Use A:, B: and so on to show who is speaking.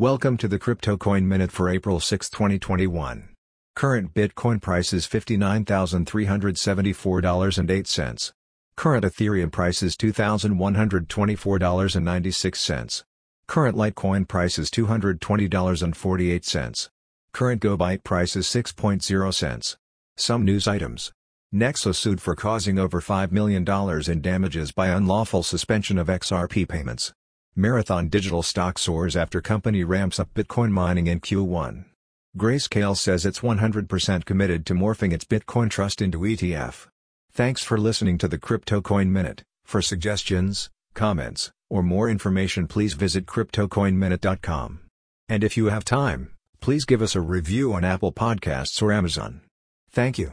A: Welcome to the Crypto Coin Minute for April 6, 2021. Current Bitcoin price is $59,374.08. Current Ethereum price is $2,124.96. Current Litecoin price is $220.48. Current GoByte price is 6.0 cents. Some news items. Nexo sued for causing over $5 million in damages by unlawful suspension of XRP payments. Marathon Digital stock soars after company ramps up Bitcoin mining in Q1. Grayscale says it's 100% committed to morphing its Bitcoin trust into ETF. Thanks for listening to the Crypto Coin Minute. For suggestions, comments, or more information please visit cryptocoinminute.com. And if you have time, please give us a review on Apple Podcasts or Amazon. Thank you.